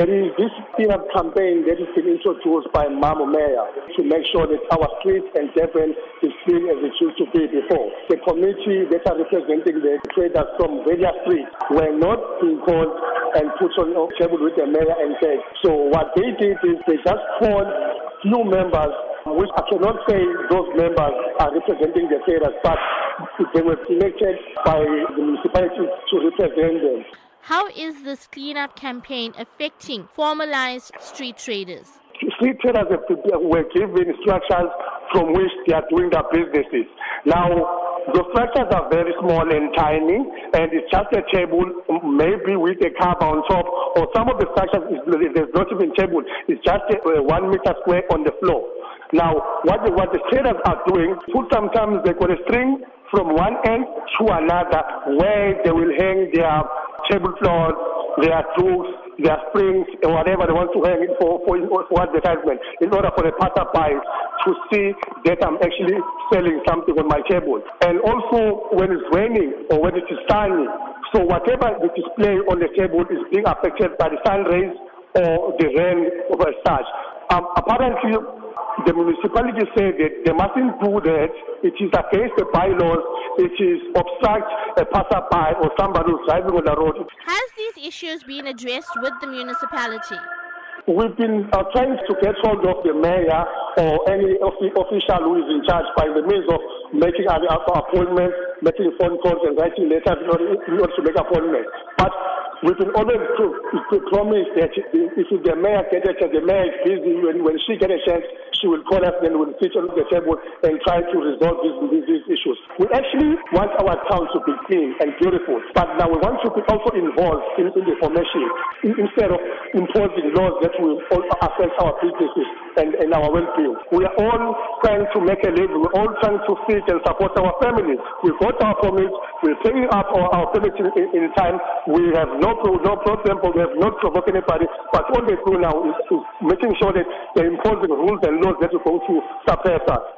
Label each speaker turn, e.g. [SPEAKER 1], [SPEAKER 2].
[SPEAKER 1] There is this cleanup campaign that has been introduced by Mamo Mayor to make sure that our streets and Durban is clean as it used to be before. The committee that are representing the traders from various streets were not being called and put on a table with the mayor and said. So what they did is they just called few members, which I cannot say those members are representing the traders, but they were selected by the municipality to represent them.
[SPEAKER 2] How is this cleanup campaign affecting formalized street traders?
[SPEAKER 1] Street traders were given instructions from which they are doing their businesses. Now, the structures are very small and tiny, and it's just a table, maybe with a cover on top, or some of the structures, is, there's not even table, it's just a, one meter square on the floor. Now, what the, what the traders are doing, sometimes they got a string from one end to another where they will hang their tablecloths, their tools, their springs, and whatever they want to hang it for, for, for advertisement in order for the passerby to see that I'm actually selling something on my table. And also when it's raining or when it is sunny, so whatever the display on the table is being affected by the sun rays or the rain of such. Um, apparently, the municipality said that they mustn't do that. It is against the bylaws. It is obstruct a passerby or somebody who's driving on the road.
[SPEAKER 2] Has these issues been addressed with the municipality?
[SPEAKER 1] We've been uh, trying to get hold of the mayor or any of the official who is in charge by the means of making appointments, making phone calls, and writing letters in order, in order to make appointments. But We've been always to, to promise that if the mayor gets a chance, the mayor is busy, when, when she gets a chance, she will call us, then we'll sit on the table and try to resolve these, these, issues. We actually want our town to be clean and beautiful, but now we want to be also involved in, in the formation instead of imposing laws that will affect our businesses and, and our well-being. We are all trying to make a living. We're all trying to feed and support our families. We've got our permits. We're paying up our, our permits in, in, time. We have no no, problem, we have not provoked anybody. But all they do now is, is making sure that they're imposing rules and laws that are going to suppress us.